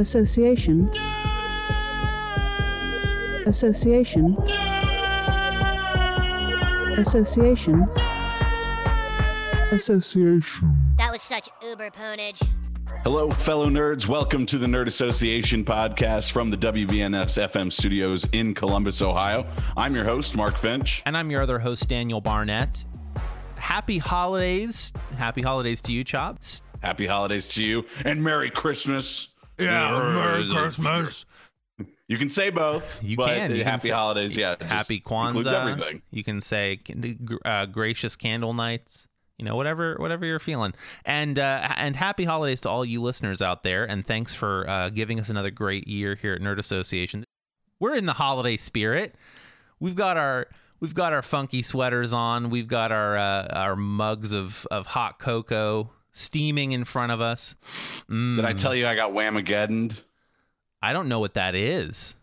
Association. Association. Association. Association. That was such uber ponage. Hello, fellow nerds. Welcome to the Nerd Association podcast from the WBNS FM studios in Columbus, Ohio. I'm your host, Mark Finch. And I'm your other host, Daniel Barnett. Happy holidays. Happy holidays to you, Chops. Happy holidays to you and Merry Christmas. Christmas. You can say both. You can. You can happy say- holidays. Yeah. Happy just Includes everything. You can say uh, gracious candle nights. You know, whatever, whatever you're feeling, and uh, and happy holidays to all you listeners out there, and thanks for uh, giving us another great year here at Nerd Association. We're in the holiday spirit. We've got our we've got our funky sweaters on. We've got our uh, our mugs of of hot cocoa steaming in front of us. Mm, Did I tell you I got Whamageddon? I don't know what that is.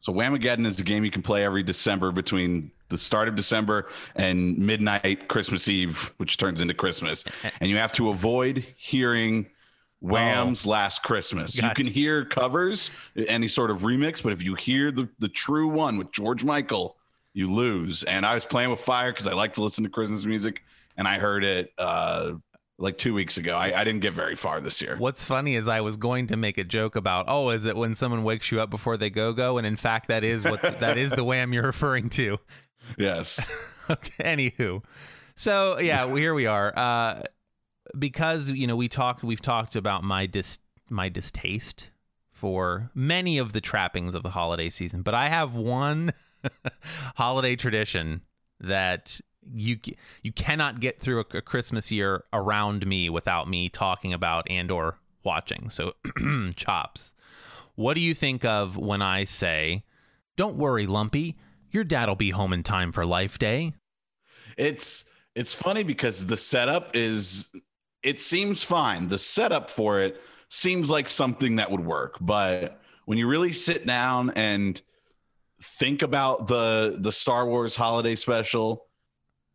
So Whamageddon is a game you can play every December between the start of December and midnight Christmas Eve, which turns into Christmas. And you have to avoid hearing Wham's Last Christmas. You can hear covers, any sort of remix, but if you hear the, the true one with George Michael, you lose. And I was playing with fire because I like to listen to Christmas music, and I heard it uh, like two weeks ago. I, I didn't get very far this year. What's funny is I was going to make a joke about, oh, is it when someone wakes you up before they go go? And in fact, that is what that is the wham you're referring to. Yes. Okay. Anywho, so yeah, here we are. Uh, because you know we talked, we've talked about my dis my distaste for many of the trappings of the holiday season, but I have one holiday tradition that you you cannot get through a, a Christmas year around me without me talking about and or watching. So chops. What do you think of when I say, "Don't worry, Lumpy, your dad'll be home in time for Life Day"? it's it's funny because the setup is it seems fine the setup for it seems like something that would work but when you really sit down and think about the the star wars holiday special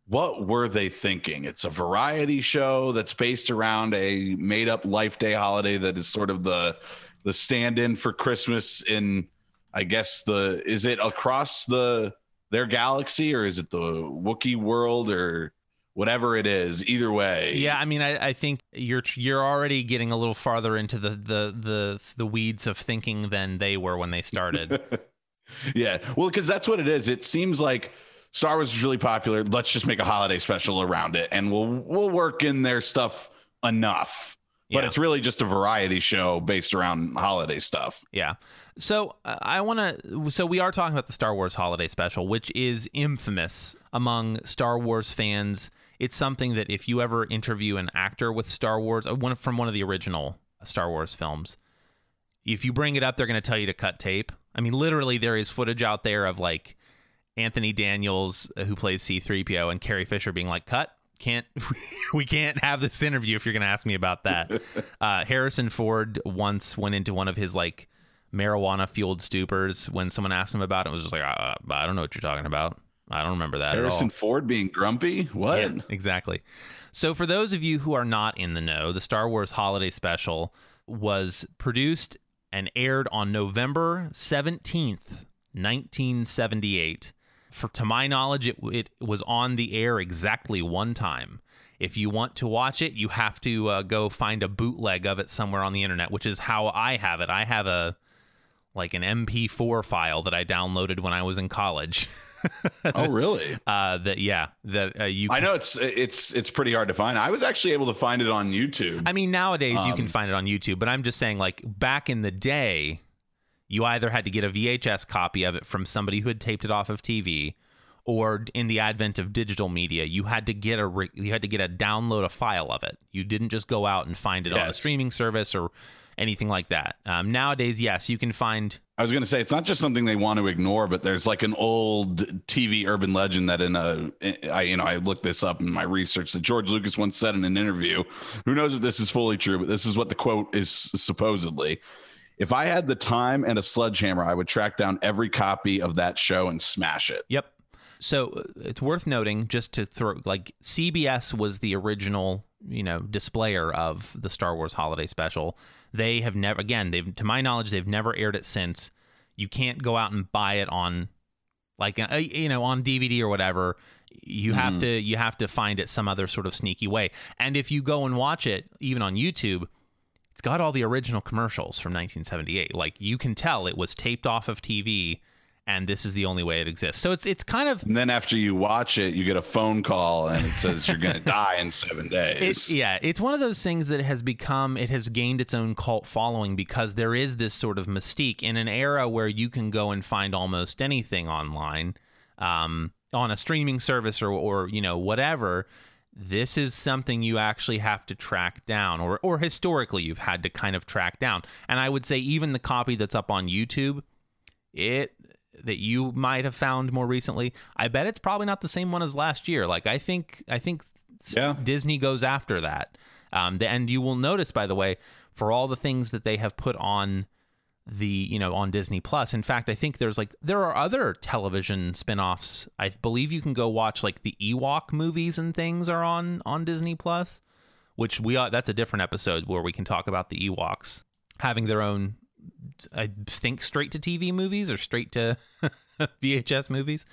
what were they thinking it's a variety show that's based around a made up life day holiday that is sort of the the stand-in for christmas in i guess the is it across the their galaxy or is it the Wookiee world or whatever it is? Either way. Yeah, I mean, I, I think you're you're already getting a little farther into the the the the weeds of thinking than they were when they started. Yeah. Well, because that's what it is. It seems like Star Wars is really popular. Let's just make a holiday special around it and we'll we'll work in their stuff enough. But Yeah. it's really just a variety show based around holiday stuff. yeah. So uh, I want to. So we are talking about the Star Wars Holiday Special, which is infamous among Star Wars fans. It's something that if you ever interview an actor with Star Wars, uh, one from one of the original Star Wars films, if you bring it up, they're going to tell you to cut tape. I mean, literally, there is footage out there of like Anthony Daniels, uh, who plays C3PO, and Carrie Fisher being like, cut. Can't we can't have this interview if you're going to ask me about that. uh, Harrison Ford once went into one of his like marijuana fueled stupors when someone asked him about it. It was just like, uh, I don't know what you're talking about. I don't remember that Harrison at all. Ford being grumpy? What? Yeah, exactly. So, for those of you who are not in the know, the Star Wars Holiday Special was produced and aired on November 17th, 1978. For, to my knowledge, it, it was on the air exactly one time. If you want to watch it, you have to uh, go find a bootleg of it somewhere on the internet, which is how I have it. I have a like an MP4 file that I downloaded when I was in college. Oh, really? Uh, that yeah, that uh, you. I know it's it's it's pretty hard to find. I was actually able to find it on YouTube. I mean, nowadays you can Um, find it on YouTube, but I'm just saying, like back in the day, you either had to get a VHS copy of it from somebody who had taped it off of TV, or in the advent of digital media, you had to get a re- you had to get a download a file of it. You didn't just go out and find it on a streaming service or anything like that. Um, nowadays, yes, you can find. I was going to say it's not just something they want to ignore, but there's like an old TV urban legend that in a, I you know I looked this up in my research that George Lucas once said in an interview. Who knows if this is fully true, but this is what the quote is supposedly. If I had the time and a sledgehammer, I would track down every copy of that show and smash it. Yep. So uh, it's worth noting just to throw like CBS was the original, you know, displayer of the Star Wars holiday special. They have never again, they've to my knowledge they've never aired it since. You can't go out and buy it on like uh, you know on DVD or whatever. You have to you have to find it some other sort of sneaky way. And if you go and watch it even on YouTube, it's got all the original commercials from 1978. Like you can tell it was taped off of TV and this is the only way it exists. So it's it's kind of And then after you watch it, you get a phone call and it says you're going to die in seven days. It's yeah, it's one of those things that has become it has gained its own cult following because there is this sort of mystique in an era where you can go and find almost anything online, um, on a streaming service or or you know whatever. This is something you actually have to track down, or or historically you've had to kind of track down. And I would say even the copy that's up on YouTube, it that you might have found more recently, I bet it's probably not the same one as last year. Like I think I think Yeah. Disney goes after that. Um, and you will notice, by the way, for all the things that they have put on the you know on Disney Plus. In fact, I think there's like there are other television spin-offs. I believe you can go watch like the Ewok movies and things are on on Disney Plus, which we are that's a different episode where we can talk about the Ewoks having their own I think straight to TV movies or straight to VHS movies.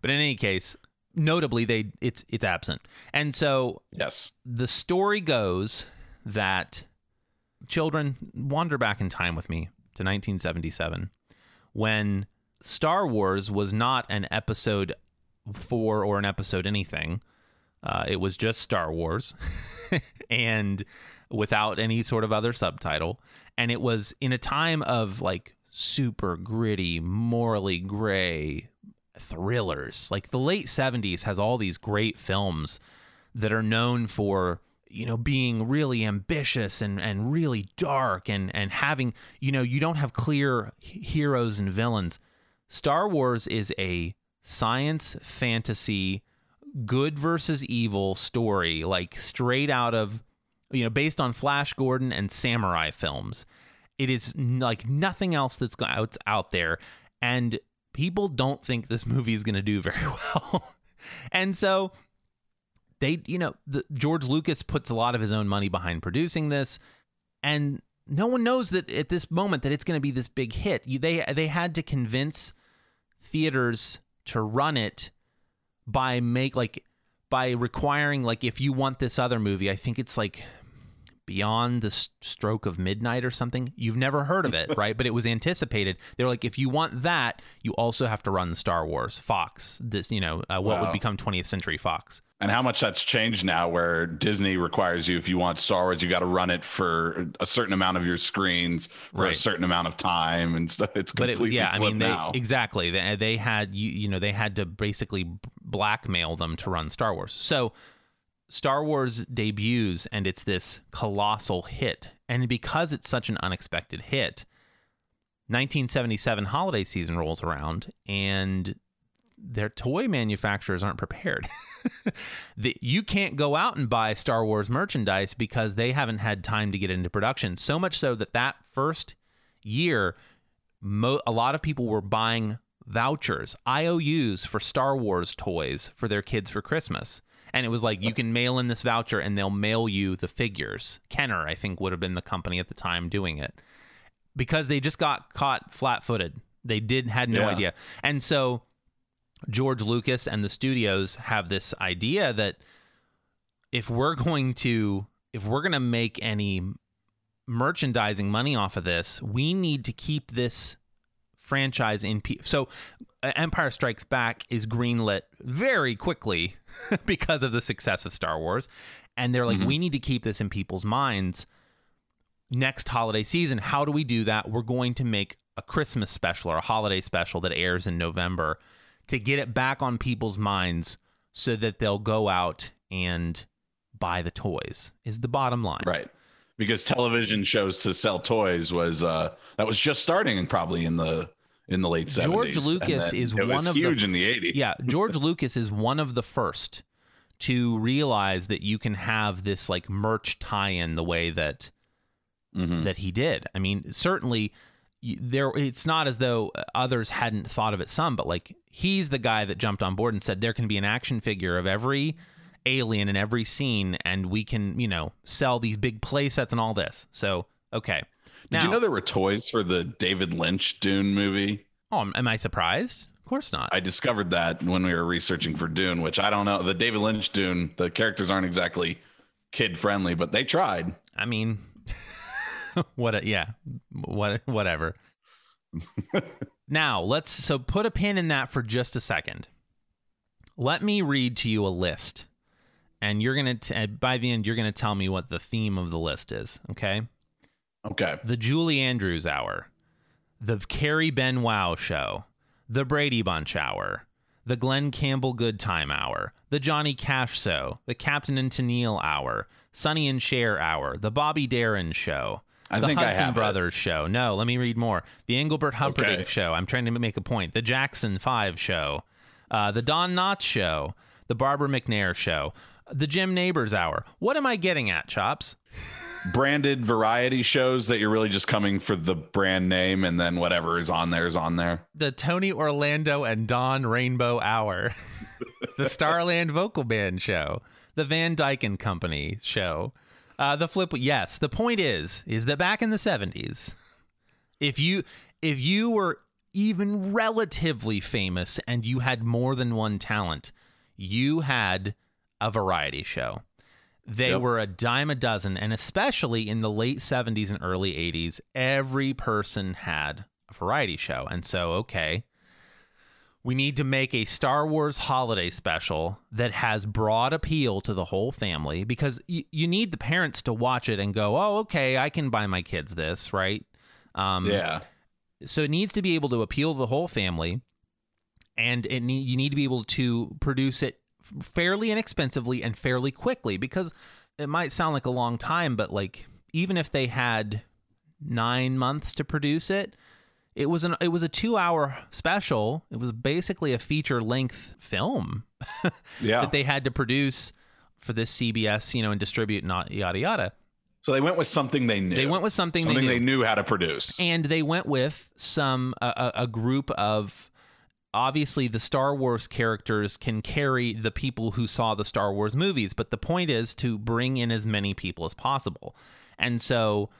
But in any case, notably they it's it's absent. And so yes. the story goes that children wander back in time with me to 1977 when Star Wars was not an episode four or an episode anything. Uh, it was just Star Wars and without any sort of other subtitle. And it was in a time of like super gritty, morally gray thrillers. Like the late 70s has all these great films that are known for you know being really ambitious and and really dark and and having you know you don't have clear heroes and villains. Star wars is a science fantasy good versus evil story like straight out of you know based on flash gordon and samurai films. It is like nothing else that's out, out there and people don't think this movie is going to do very well. And so they you know the, george lucas puts a lot of his own money behind producing this and no one knows that at this moment that it's going to be this big hit. You, they they had to convince theaters to run it by make like by requiring like if you want this other movie i think it's like beyond the stroke of midnight or something. You've never heard of it right? But it was anticipated. They're like if you want that you also have to run star wars fox this you know uh, what would become 20th century fox And how much that's changed now, where Disney requires you, if you want Star Wars, you got to run it for a certain amount of your screens for a certain amount of time and stuff. It's but completely it yeah i mean they, now. exactly they, they had you you know they had to basically blackmail them to run star wars so star wars debuts and it's this colossal hit and because it's such an unexpected hit 1977 holiday season rolls around and their toy manufacturers aren't prepared. the, you can't go out and buy Star Wars merchandise because they haven't had time to get into production. So much so that that first year, mo- a lot of people were buying vouchers, IOUs for Star Wars toys for their kids for Christmas. And it was like you can mail in this voucher and they'll mail you the figures. Kenner, I think, would have been the company at the time doing it because they just got caught flat-footed. They did had no Yeah. idea. And so George Lucas and the studios have this idea that if we're going to if we're going to make any merchandising money off of this, we need to keep this franchise in pe- so Empire Strikes Back is greenlit very quickly because of the success of Star Wars and they're like mm-hmm. we need to keep this in people's minds next holiday season. How do we do that? We're going to make a Christmas special or a holiday special that airs in November to get it back on people's minds so that they'll go out and buy the toys is the bottom line. right. Because television shows to sell toys was uh that was just starting probably in the in the late 70s. George Lucas is one of the huge f- in the 80s. Yeah, George Lucas is one of the first to realize that you can have this like merch tie-in the way that Mhm. that he did. I mean, certainly there it's not as though uh, others hadn't thought of it some but like he's the guy that jumped on board and said there can be an action figure of every alien in every scene and we can you know sell these big play sets and all this so okay Did Now- you know there were toys for the David Lynch Dune movie? oh am i surprised of course not I discovered that when we were researching for Dune, which I don't know. The David Lynch Dune, the characters aren't exactly kid friendly, but they tried. I mean, what? A, yeah, what? Whatever. now let's so put a pin in that for just a second. Let me read to you a list, and you're gonna t- by the end you're gonna tell me what the theme of the list is. Okay, Okay. the Julie Andrews Hour, the Carrie Ben Wow Show, the Brady Bunch Hour, the Glen Campbell Good Time Hour, the Johnny Cash Show, the Captain and Tennille Hour, Sonny and Cher Hour, the Bobby Darin Show. I the think I Hudson have it. Brothers Show. No, let me read more. The Engelbert Humperdinck Okay. Show. I'm trying to make a point. The Jackson Five Show. Uh, the Don Knotts Show. The Barbara McNair Show. The Jim Nabors Hour. What am I getting at, Chops? Branded variety shows that you're really just coming for the brand name and then whatever is on there is on there. the Tony Orlando and Dawn Rainbow Hour, the Starland Vocal Band show, the Van Dyke and Company show, uh, the Flip. Yes, the point is, is that back in the seventies, if you if you were even relatively famous and you had more than one talent, you had a variety show. They Yep. were a dime a dozen, and especially in the late 70s and early 80s, every person had a variety show. And so, okay, we need to make a Star Wars holiday special that has broad appeal to the whole family because y- you need the parents to watch it and go, oh, okay, I can buy my kids this, right? Um, yeah. so it needs to be able to appeal to the whole family and it need, you need to be able to produce it fairly inexpensively and fairly quickly because it might sound like a long time but like even if they had 9 months to produce it it was an it was a 2 hour special it was basically a feature length film Yeah. that they had to produce for this CBS you know and distribute not yada yada so they went with something they knew. they went with something, something they they knew knew how to produce. and they went with some a a group of obviously the Star Wars characters can carry the people who saw the Star Wars movies, but the point is to bring in as many people as possible. And so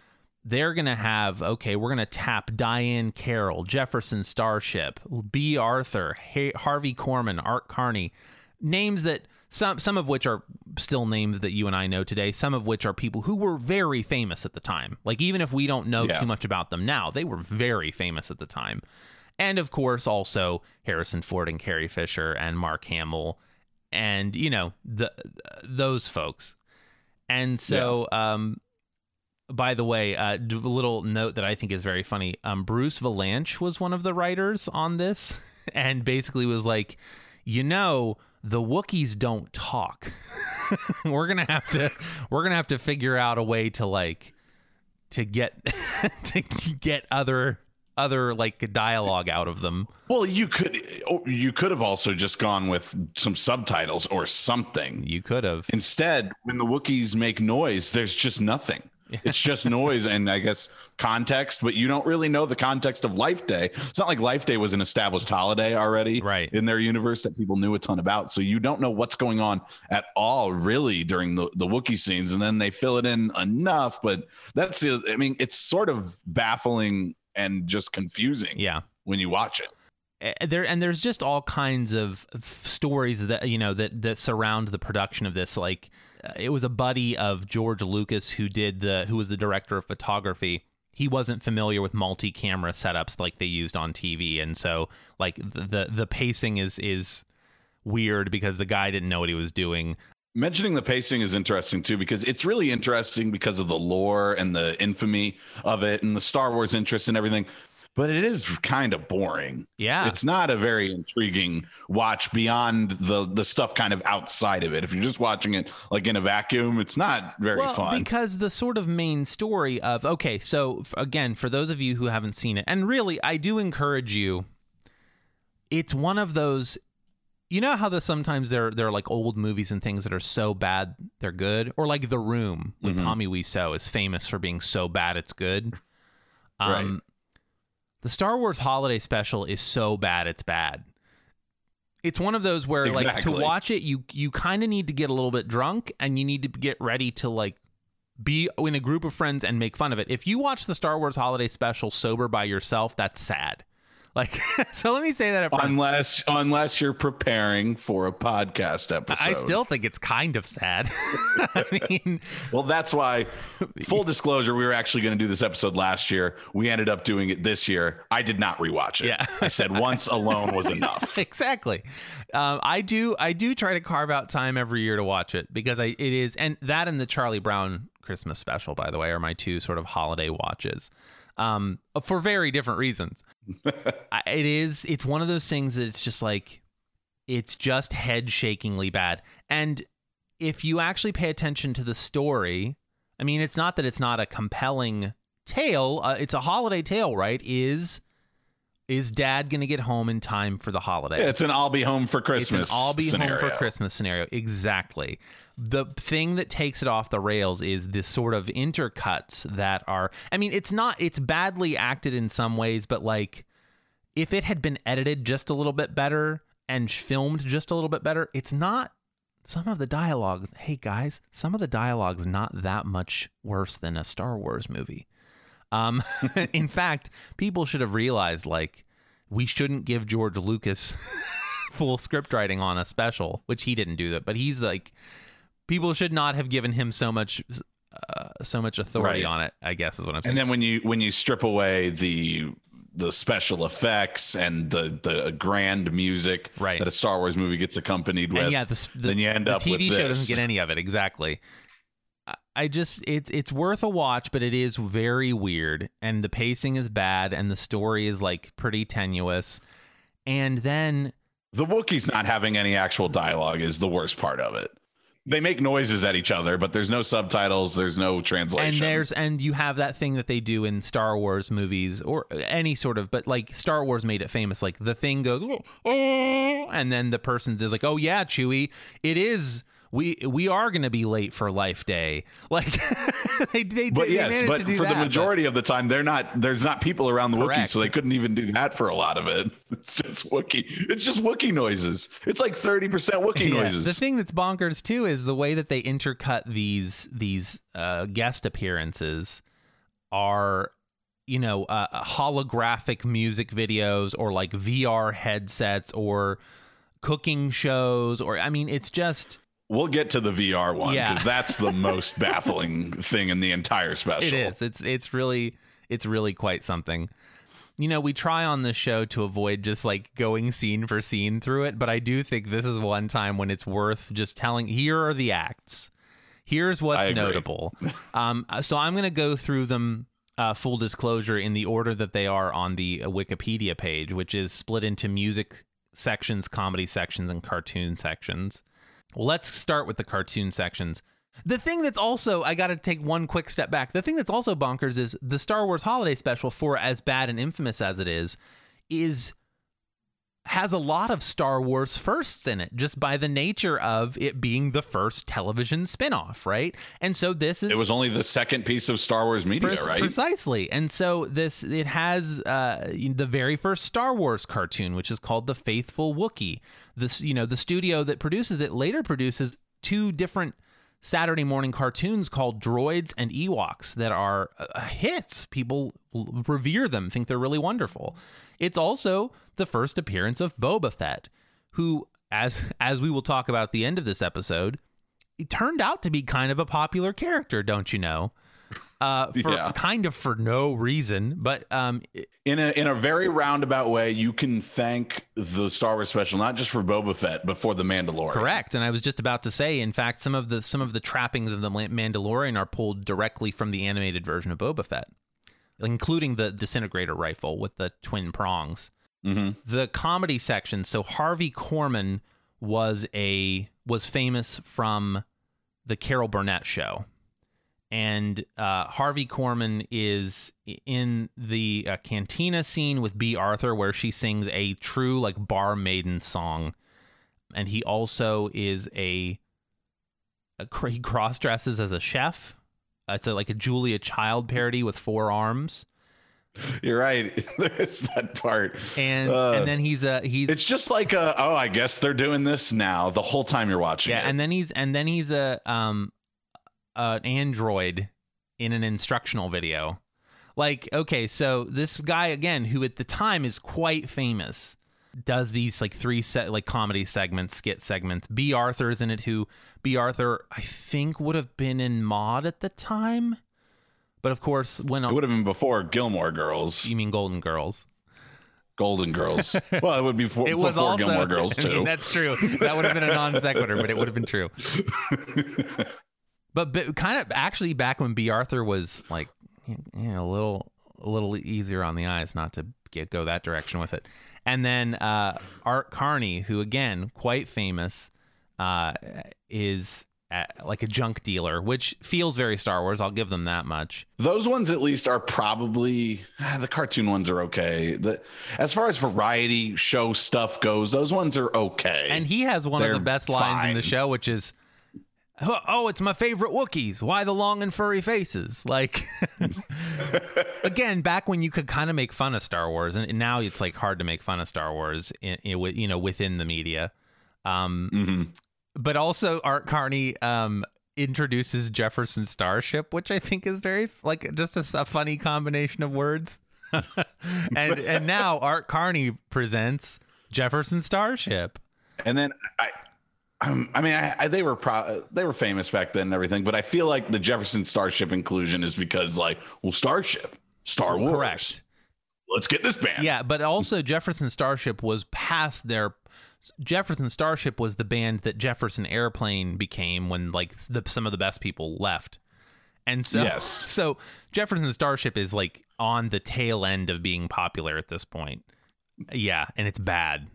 they're going to have okay, we're going to tap Diahann Carroll, Jefferson Starship, Bea Arthur, ha- Harvey Korman, Art Carney, names that some some of which are still names that you and I know today, some of which are people who were very famous at the time. Like even if we don't know Yeah. too much about them now, they were very famous at the time. And of course also Harrison Ford and Carrie Fisher and Mark Hamill and you know the those folks. And so um by the way, uh, a little note that I think is very funny. Um, Bruce Vilanch was one of the writers on this, and basically was like, you know, the Wookiees don't talk. we're gonna have to, we're gonna have to figure out a way to like, to get, to get other, other like dialogue out of them. Well, you could you could have also just gone with some subtitles or something. You could have. Instead, when the Wookiees make noise, there's just nothing. It's just noise and I guess context, but you don't really know the context of Life Day. It's not like Life Day was an established holiday already Right. in their universe that people knew a ton about. So you don't know what's going on at all really during the, the Wookiee scenes. And then they fill it in enough, but that's. I mean, it's sort of baffling and just confusing Yeah. when you watch it. There and there's just all kinds of stories that you know that that surround the production of this like Uh, it was a buddy of George Lucas who did the who was the director of photography. He wasn't familiar with multi-camera setups like they used on TV and so like the the, the pacing is is weird because the guy didn't know what he was doing. Mentioning the pacing is interesting too because it's really interesting because of the lore and the infamy of it and the Star Wars interest and everything. But it is kind of boring. yeah It's not a very intriguing watch beyond the the stuff kind of outside of it. If you're just watching it like in a vacuum, it's not very well, fun. because the sort of main story of okay, so again, for those of you who haven't seen it, and really, I do encourage you. It's one of those. You know how the sometimes there there are like old movies and things that are so bad they're good, or like The Room with Mhm. Tommy Wiseau is famous for being so bad it's good. Um, the Star Wars holiday special is so bad it's bad. It's one of those where like to watch it you you kind of need to get a little bit drunk and you need to get ready to like be in a group of friends and make fun of it. If you watch the Star Wars holiday special sober by yourself, that's sad. Like so let me say that. Unless unless you're preparing for a podcast episode. I still think it's kind of sad. I mean, Well, that's why, full disclosure, we were actually going to do this episode last year. We ended up doing it this year. I did not rewatch it. Yeah. I said once alone was enough. exactly. Um, I do. I do try to carve out time every year to watch it because I it is, and that and the Charlie Brown Christmas special, by the way, are my two sort of holiday watches. Um, for very different reasons. It is. It's one of those things that it's just like, it's just head shakingly bad. And if you actually pay attention to the story, I mean, it's not that it's not a compelling tale. Uh, it's a holiday tale, right? Is is Dad going to get home in time for the holiday? It's an I'll be home for Christmas. It's an I'll be scenario. home for Christmas scenario. Exactly. The thing that takes it off the rails is this sort of intercuts that are I mean, it's not it's badly acted in some ways, but like if it had been edited just a little bit better and filmed just a little bit better, it's not some of the dialogue. Hey guys, some of the dialogue's not that much worse than a Star Wars movie. Um, in fact, people should have realized like we shouldn't give George Lucas full script writing on a special, which he didn't do that, but he's like people should not have given him so much uh, so much authority Right. on it. I guess is what I'm saying. And then when you when you strip away the the special effects and the the grand music Right. that a Star Wars movie gets accompanied with, and yeah, the, the, then you end the up TV show doesn't get any of it. Exactly. I- I just it's it's worth a watch, but it is very weird, and the pacing is bad, and the story is like pretty tenuous, and then The Wookiees not having any actual dialogue is the worst part of it. They make noises at each other, but there's no subtitles, there's no translation. and there's and you have that thing that they do in Star Wars movies or any sort of but like Star Wars made it famous like the thing goes "Oh, oh," and then the person is like oh yeah Chewie it is we we are going to be late for life day like they they, but they yes, but for that, the but- majority of the time, they're not. There's not people around the Wookiee, so they couldn't even do that for a lot of it. It's just Wookiee. It's just Wookiee noises. It's like thirty percent Wookiee Yeah. noises. The thing that's bonkers too is the way that they intercut these these uh, guest appearances are, you know, uh, holographic music videos or like VR headsets or cooking shows or I mean, it's just we'll get to the VR one Yeah. because that's the most baffling thing in the entire special. it is. It's it's really it's really quite something. You know, we try on this show to avoid just like going scene for scene through it, but I do think this is one time when it's worth just telling here are the acts. Here's what's notable. um, so I'm going to go through them uh, full disclosure in the order that they are on the uh, Wikipedia page, which is split into music sections, comedy sections, and cartoon sections. Well, let's start with the cartoon sections. The thing that's also, I got to take one quick step back. The thing that's also bonkers is the Star Wars Holiday Special, for as bad and infamous as it is, is has a lot of Star Wars firsts in it, just by the nature of it being the first television spinoff, right? And so this is It was only the second piece of Star Wars media, Pre- right? Precisely. And so this it has uh, the very first Star Wars cartoon, which is called The Faithful Wookiee. This you know the studio that produces it later produces two different Saturday morning cartoons called Droids and Ewoks that are uh, hits. People revere them, think they're really wonderful. It's also the first appearance of Boba Fett, who, as as we will talk about at the end of this episode, it turned out to be kind of a popular character, don't you know? Uh, for Yeah. kind of for no reason, but um, in a in a very roundabout way, you can thank the Star Wars special not just for Boba Fett, but for the Mandalorian. correct. And I was just about to say, in fact, some of the some of the trappings of the Mandalorian are pulled directly from the animated version of Boba Fett, including the disintegrator rifle with the twin prongs. hmm the comedy section so harvey korman was a was famous from the carol burnett show. And uh, harvey korman is in the uh, cantina scene with Bea Arthur where she sings a true like bar maiden song. And he also is a, a he cross dresses as a chef it's a, like a julia child parody with four arms You're right. There's that part. and Uh, and then he's a he's It's just like a, oh, I guess they're doing this now the whole time you're watching yeah, it. and then he's and then he's a um an android in an instructional video. Like, okay, so this guy again, who at the time is quite famous, does these like three set like comedy segments, skit segments. Bea Arthur's in it, who Bea Arthur I think would have been in Maude at the time, but of course when it would have been before Gilmore Girls, you mean Golden Girls. Golden Girls. well, it would be before, It was before also Gilmore Girls I too. mean, that's true. That would have been a non sequitur, but it would have been true. But, but kind of actually back when Bea Arthur was like you know, a little a little easier on the eyes, not to get go that direction with it. And then uh, Art Carney, who again quite famous, uh, is at, like a junk dealer, which feels very Star Wars. I'll give them that much. Those ones at least are probably ah, the cartoon ones are okay. The as far as variety show stuff goes, those ones are okay. And he has one of the best lines in the show, which is, "Oh, "Oh, it's my favorite Wookiees. Why the long and furry faces?" Like, again, back when you could kind of make fun of Star Wars, and now it's like hard to make fun of Star Wars, in, in, you know, within the media. Um, Mhm. but also Art Carney um, introduces Jefferson Starship, which I think is very like just a funny combination of words. and and now Art Carney presents Jefferson Starship. And then I, um, I mean, I, I, they were pro- they were famous back then and everything, but I feel like the Jefferson Starship inclusion is because like, well, Starship, Star Wars, Correct. Let's get this band. Yeah, but also Jefferson Starship was past their Jefferson Starship was the band that Jefferson Airplane became when like the, some of the best people left. And so Yes. so Jefferson Starship is like on the tail end of being popular at this point. Yeah, and it's bad.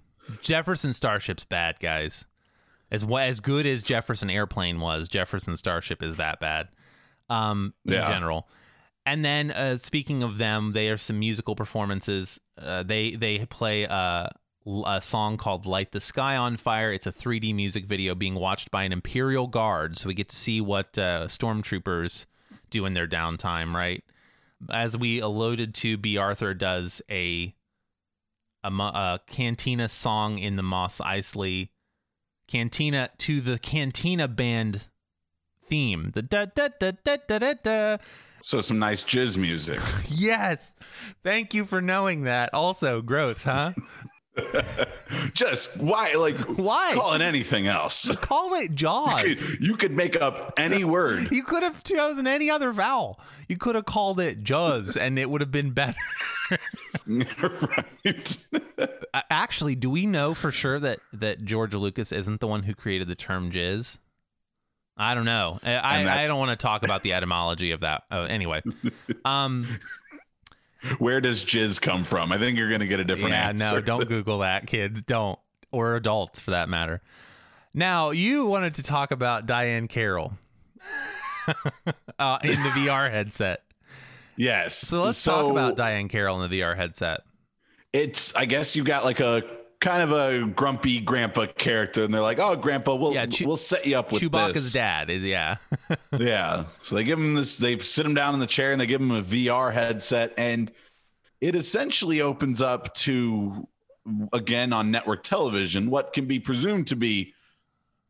Jefferson Starship's bad, guys. As as good as Jefferson Airplane was, Jefferson Starship is that bad. Um in Yeah. general. And then uh, speaking of them, they are some musical performances. Uh, they they play a, l- a song called "Light the Sky on Fire." It's a 3D music video being watched by an Imperial Guard, so we get to see what uh, stormtroopers do in their downtime. Right, as we alluded to, Bea Arthur does a a, a Cantina song in the Mos Eisley Cantina to the Cantina band theme. The da da da da da da da. So some nice jizz music. Yes. Thank you for knowing that. Also, gross, huh? Just why, like, Why? call it anything else? Call it Jaws. you could make up any word. You could have chosen any other vowel. You could have called it Juzz and it would have been better. right. Actually, do we know for sure that that George Lucas isn't the one who created the term jizz? I don't know. I, I, I don't want to talk about the etymology of that. Oh, anyway, um, Where does jizz come from? I think you're going to get a different yeah, answer. no, don't Google that, kids. Don't, or adults for that matter. Now, you wanted to talk about Diahann Carroll uh, in the VR headset. Yes. So let's talk about Diahann Carroll in the VR headset. it's I guess you got like a kind of a grumpy grandpa character, and they're like, "Oh, grandpa, we'll Yeah, Chew- we'll set you up with Chewbacca's this." dad yeah. Yeah. So they give him this. They sit him down in the chair and they give him a VR headset, and it essentially opens up to again on network television what can be presumed to be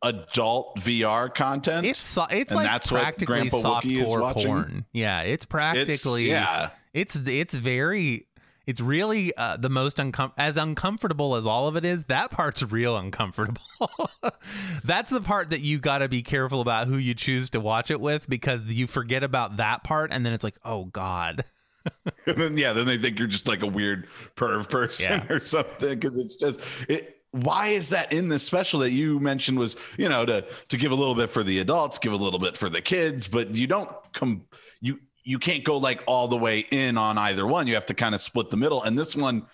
adult VR content. It's so- it's And like that's what practically Grandpa Wookiee is watching? porn. Yeah, it's It's- practically yeah. It's it's very it's really uh, the most uncom- as uncomfortable as all of it is. That part's real uncomfortable. That's the part that you got to be careful about who you choose to watch it with because you forget about that part and then it's like, "Oh god." and then yeah, then they think you're just like a weird perv person Yeah. or something because it's just it. Why is that in this special that you mentioned was you know to to give a little bit for the adults, give a little bit for the kids, but you don't come you you can't go like all the way in on either one. You have to kind of split the middle. And this one,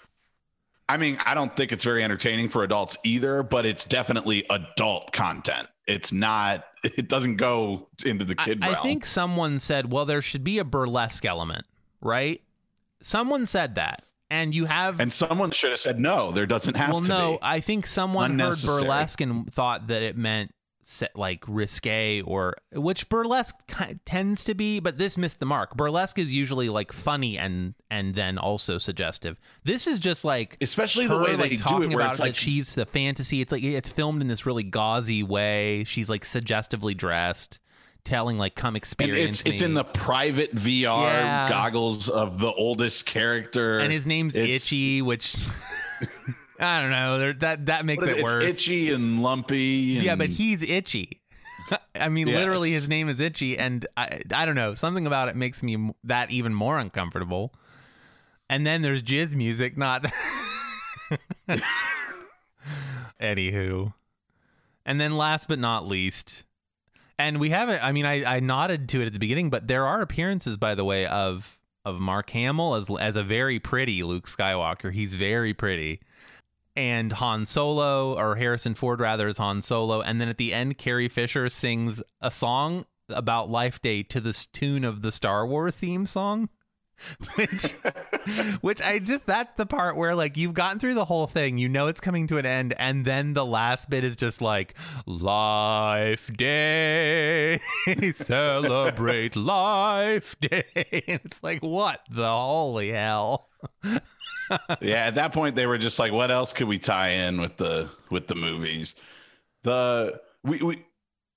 I mean, I don't think it's very entertaining for adults either, but it's definitely adult content. It's not. It doesn't go into the kid I realm. think someone said, "Well, there should be a burlesque element." Right? Someone said that. And you have and someone should have said no. There doesn't have well, to no, be. Well, no, I think someone heard burlesque and thought that it meant set like risque or which burlesque ki- tends to be but this missed the mark. Burlesque is usually like funny and and then also suggestive. This is just like Especially the way like, they do talking it, where about it's that like she's the fantasy. It's like it's filmed in this really gauzy way. She's like suggestively dressed telling like come experience it's it's me. in the private VR Yeah. goggles of the oldest character, and his name's It's- itchy which i don't know there- that that makes it it? It's worse itchy and lumpy. And, Yeah, but he's itchy. I mean, literally, his name is Itchy, and I, I don't know. Something about it makes me that even more uncomfortable. And then there's jizz music, not. Anywho, and then last but not least, and we haven't. I mean, I, I nodded to it at the beginning, but there are appearances, by the way, of of Mark Hamill as as a very pretty Luke Skywalker. He's very pretty and Han Solo or Harrison Ford rather is Han Solo. And then at the end Carrie Fisher sings a song about Life Day to this tune of the Star Wars theme song which which I just that's the part where like you've gotten through the whole thing you know it's coming to an end and then the last bit is just like life day celebrate life day and it's like what the holy hell yeah, at that point they were just like, what else could we tie in with the with the movies? The we, we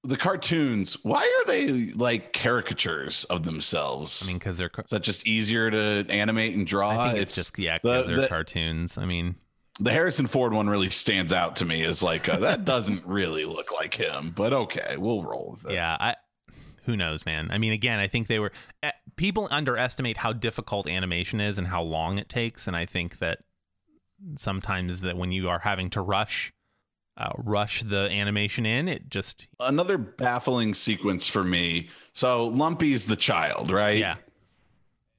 the cartoons. Why are they like caricatures of themselves? I mean cuz they're is that just easier to animate and draw? I think it's, just yeah, the- they're the- cartoons. I mean, the Harrison Ford one really stands out to me as like uh, that doesn't really look like him, but okay, we'll roll with it. yeah, I who knows, man. I mean, again, I think they were eh, people underestimate how difficult animation is and how long it takes, and I think that sometimes that when you are having to rush uh, rush the animation in, it just Another baffling sequence for me. So Lumpy's the child, right? yeah.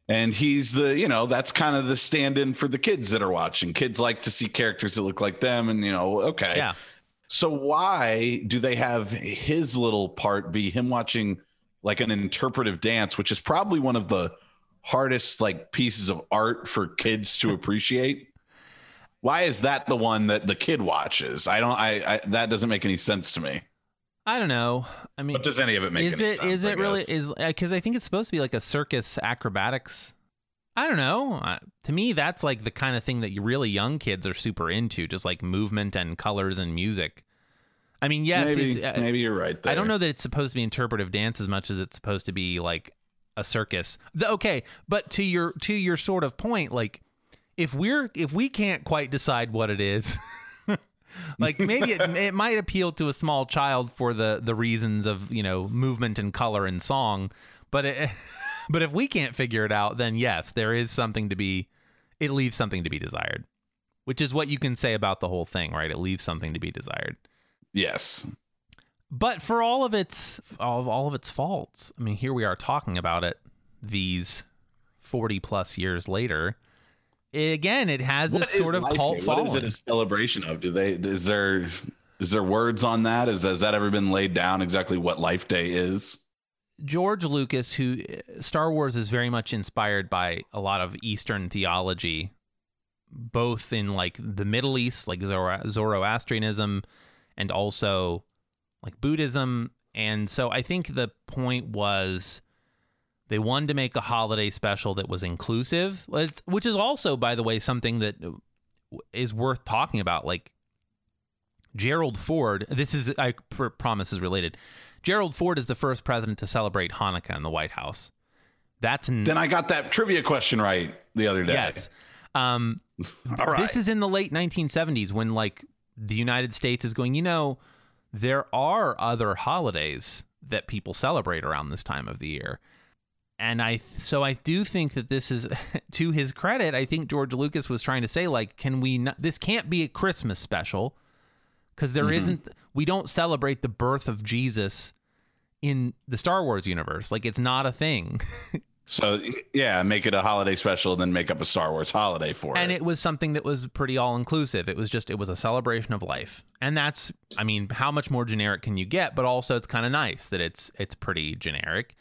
And he's the, you know, that's kind of the stand in for the kids that are watching. Kids like to see characters that look like them. And, you know, okay. Yeah. So why do they have his little part be him watching like an interpretive dance, which is probably one of the hardest like pieces of art for kids to appreciate? Why is that the one that the kid watches? I don't. I, I that doesn't make any sense to me. I don't know. I mean, But does any of it make is any it sense? is it really is because I think it's supposed to be like a circus acrobatics. I don't know. Uh, to me, that's like the kind of thing that really young kids are super into, just like movement and colors and music. I mean, yes, maybe it's, uh, maybe you're right. There. I don't know that it's supposed to be interpretive dance as much as it's supposed to be like a circus. The- okay, but to your to your sort of point, like if we're if we can't quite decide what it is, like maybe it, it might appeal to a small child for the the reasons of you know movement and color and song, but it, but if we can't figure it out, then yes, there is something to be. It leaves something to be desired, which is what you can say about the whole thing, right? It leaves something to be desired Yes. but for all of its all of, all of its faults i mean here we are talking about it these 40 plus years later it, again it has What this sort of cult Day? What is it a celebration of? Do they is there is there words on that? Is has that ever been laid down exactly what Life Day is? george lucas who uh, star wars is very much inspired by a lot of eastern theology both in like the middle east like Zoro- zoroastrianism and also like buddhism and so i think the point was they wanted to make a holiday special that was inclusive which is also by the way something that is worth talking about like gerald ford this is i pr- promise is related gerald ford is the first president to celebrate hanukkah in the white house that's n- Then I got that trivia question right the other day. yes um All right. this is in the late 1970s when like the United States is going, you know, there are other holidays that people celebrate around this time of the year. And I so I do think that this is to his credit, I think George Lucas was trying to say like can we not, this can't be a Christmas special cuz there Mm-hmm. not we don't celebrate the birth of Jesus in the Star Wars universe. Like it's not a thing. so yeah, make it a holiday special, and then make up a Star Wars holiday for and it. And it was something that was pretty all inclusive it was just it was a celebration of life and that's i mean how much more generic can you get but also it's kind of nice that it's it's pretty generic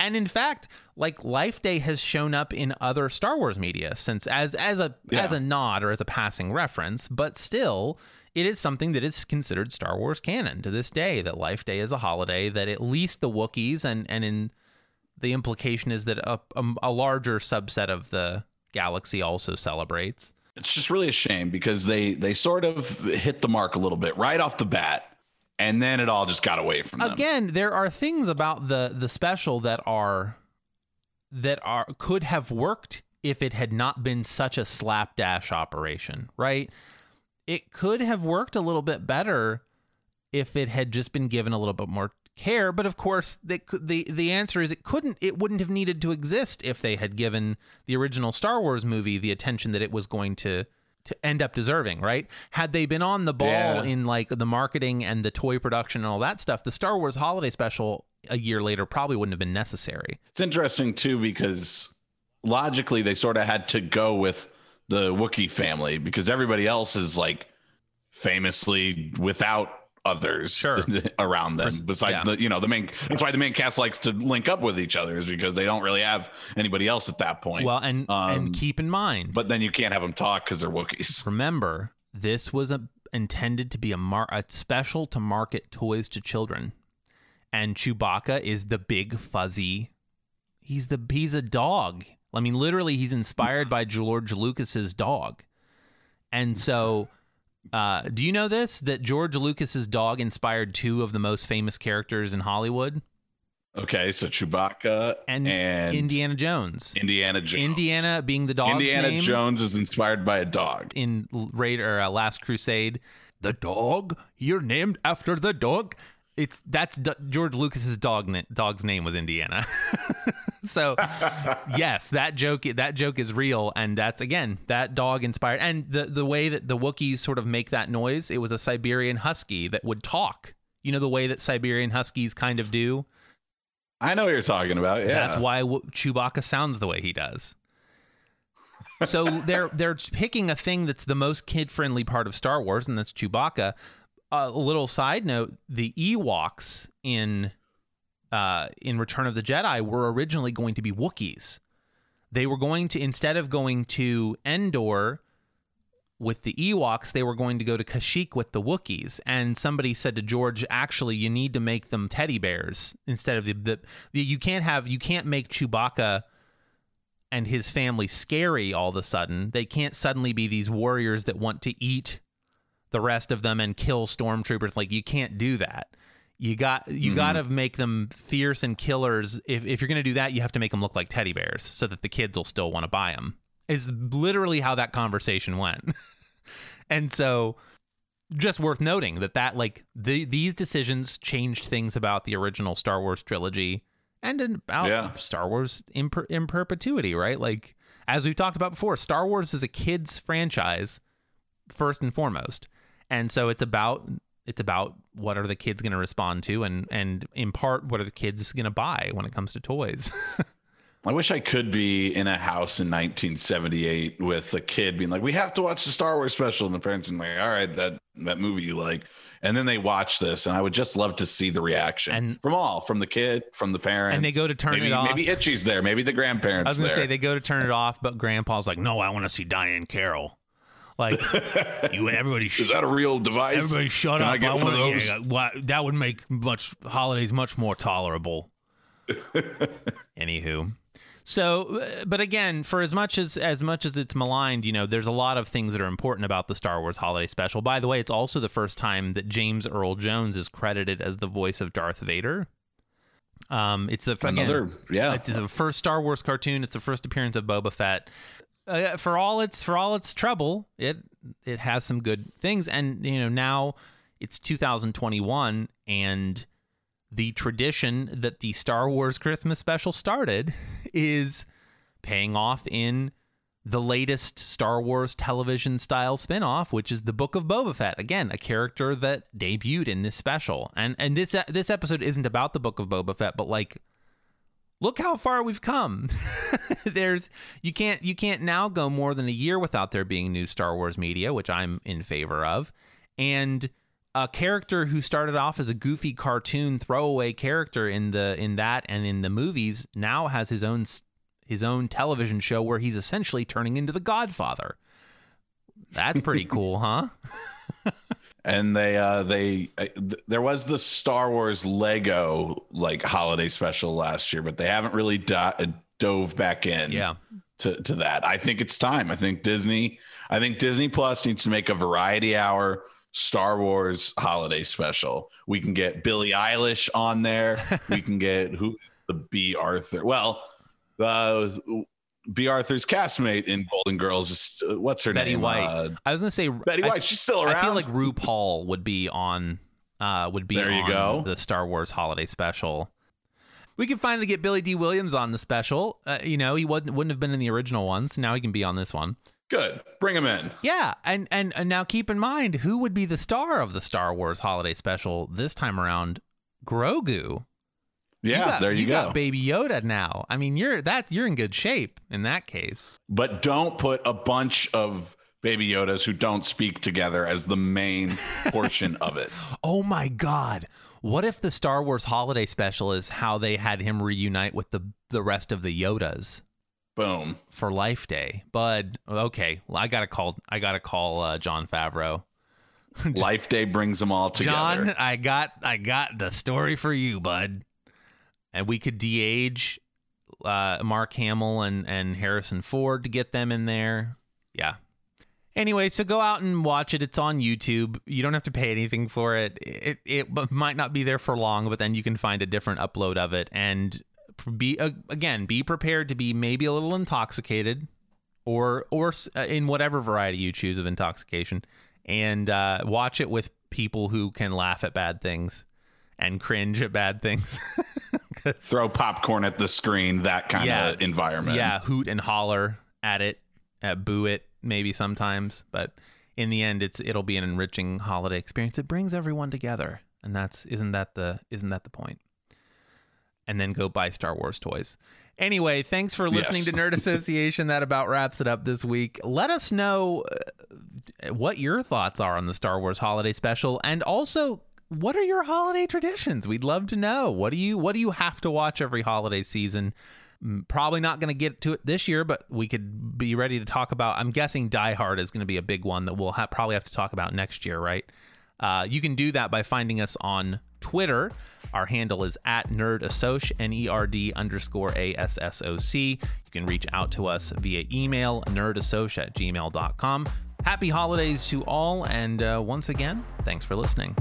and in fact like life day has shown up in other star wars media since as as a Yeah. as a nod or as a passing reference but still it is something that is considered Star Wars canon to this day. That Life Day is a holiday that at least the Wookiees and and in the implication is that a, a, a larger subset of the galaxy also celebrates. It's just really a shame because they they sort of hit the mark a little bit right off the bat, and then it all just got away from them. Again, there are things about the the special that are that are could have worked if it had not been such a slapdash operation, right? It could have worked a little bit better if it had just been given a little bit more care, but of course the the the answer is it couldn't it wouldn't have needed to exist if they had given the original Star Wars movie the attention that it was going to to end up deserving, right? Had they been on the ball Yeah. in like the marketing and the toy production and all that stuff, the Star Wars holiday special a year later probably wouldn't have been necessary. It's interesting too because logically they sort of had to go with the Wookiee family because everybody else is like famously without others Sure. around them besides yeah. the you know the main that's why the main cast likes to link up with each other is because they don't really have anybody else at that point. Well, and Um, and keep in mind, but then you can't have them talk because they're Wookiees. Remember this was a, intended to be a, mar- a special to market toys to children. And chewbacca is the big fuzzy he's the he's a dog. I mean literally he's inspired by george lucas's dog. And so uh, do you know this? That george lucas's dog inspired two of the most famous characters in hollywood? Okay so Chewbacca and, and, indiana jones. Indiana Jones. Indiana being the dog's Indiana name? Jones is inspired by a dog. In Raider uh, Last Crusade, the dog? You're named after the dog. It's that's D- George Lucas's dog. Na- dog's name was Indiana. so yes, that joke that joke is real, and that's again that dog inspired. And the the way that the Wookiees sort of make that noise, it was a Siberian Husky that would talk. You know the way that Siberian Huskies kind of do. I know what you're talking about yeah That's why w- Chewbacca sounds the way he does. So they're they're picking a thing that's the most kid friendly part of Star Wars, and that's Chewbacca. A little side note: the Ewoks in uh, in Return of the Jedi were originally going to be Wookiees. They were going to instead of going to Endor with the Ewoks, they were going to go to Kashyyyk with the Wookiees. And somebody said to George, "Actually, you need to make them teddy bears instead of the, the, the you can't have you can't make Chewbacca." and his family scary all of a sudden. They can't suddenly be these warriors that want to eat the rest of them and kill stormtroopers. Like you can't do that. You got you mm-hmm. got to make them fierce and killers. If if you're going to do that, you have to make them look like teddy bears so that the kids will still want to buy them. Is literally how that conversation went. and so just worth noting that that like the these decisions changed things about the original Star Wars trilogy and about Yeah. Star Wars in, per- in perpetuity, right? Like as we've talked about before, Star Wars is a kids franchise first and foremost, and so it's about it's about what are the kids going to respond to, and and in part what are the kids going to buy when it comes to toys. I wish I could be in a house in 1978 with a kid being like, "We have to watch the Star Wars special," and the parents being like, "All right, that that movie you like," and then they watch this, and I would just love to see the reaction And- from all, from the kid, from the parents, And they go to turn maybe, it off. Maybe Itchy's there, maybe the grandparents I was going to there. say they go to turn it off, but Grandpa's like, "No, I want to see Diahann Carroll." Like you, everybody, sh- Is that a real device? everybody, shut Can up! I get one of those? yeah, why- that would make much holidays much more tolerable. Anywho, so, uh, but again, for as much as as much as it's maligned, you know, there's a lot of things that are important about the Star Wars Holiday Special. By the way, it's also the first time that James Earl Jones is credited as the voice of Darth Vader. Um, it's a again, Another, yeah. it's the first Star Wars cartoon. It's the first appearance of Boba Fett. Uh, for all its for all its trouble, it it has some good things. And you know now it's 2021, and the tradition that the Star Wars Christmas special started is paying off in the latest Star Wars television style spin-off, which is the Book of Boba Fett. Again, a character that debuted in this special. And and this this episode isn't about the Book of Boba Fett, but like look how far we've come. There's you can't you can't now go more than a year without there being new Star Wars media, which I'm in favor of. And a character who started off as a goofy cartoon throwaway character in the in that and in the movies now has his own his own television show where he's essentially turning into the Godfather. That's pretty cool, huh? and they uh they uh, th- there was the Star Wars Lego like holiday special last year, but they haven't really do- dove back in. Yeah. To, to that, I think it's time. I think Disney, I think Disney Plus needs to make a variety hour Star Wars holiday special. We can get Billie Eilish on there. we can get who the Bea Arthur. Well, uh, Bea Arthur's castmate in Golden Girls is uh, what's her name? Betty name? White. Uh, I was gonna say Betty I- White. She's still around. I feel like RuPaul would be on uh would be There you on go. the Star Wars holiday special. We could finally get Billy Dee Williams on the special. Uh, you know, he wouldn't wouldn't have been in the original ones. Now he can be on this one. Good. Bring him in. Yeah, and, and and now keep in mind who would be the star of the Star Wars holiday special this time around? Grogu. Yeah, got, there you, go. got Baby Yoda now. I mean, you're that you're in good shape in that case. but don't put a bunch of baby Yodas who don't speak together as the main portion of it. Oh my God. What if the Star Wars holiday special is how they had him reunite with the the rest of the Yodas Boom. for Life Day? Bud, okay, well, I gotta call. I gotta call uh, Jon Favreau. Life Day brings them all together. John, I got I got the story for you, bud. And we could de-age uh, Mark Hamill and and Harrison Ford to get them in there. Yeah. Anyway, so go out and watch it. It's on YouTube. You don't have to pay anything for it. It it might not be there for long, but then you can find a different upload of it and be again be prepared to be maybe a little intoxicated or or uh, in whatever variety you choose of intoxication and uh, watch it with people who can laugh at bad things and cringe at bad things. Throw popcorn at the screen, that kind Yeah. of environment. yeah, hoot and holler at it, uh, boo it maybe sometimes, but in the end, it's it'll be an enriching holiday experience. It brings everyone together, and that's isn't that the isn't that the point? And then go buy Star Wars toys. Anyway, thanks for listening Yes. to Nerd Association. that about wraps it up this week. Let us know uh, what your thoughts are on the Star Wars holiday special and also what are your holiday traditions? We'd love to know. What do you what do you have to watch every holiday season? Mm, Probably not going to get to it this year, but we could be ready to talk about. I'm guessing Die Hard is going to be a big one that we'll ha- probably have to talk about next year, right? Uh, you can do that by finding us on Twitter. Our handle is at nerdassoc, N-E-R-D underscore A-S-S-O-C. You can reach out to us via email, nerdassoc at gmail.com. Happy holidays to all, and uh, once again, thanks for listening.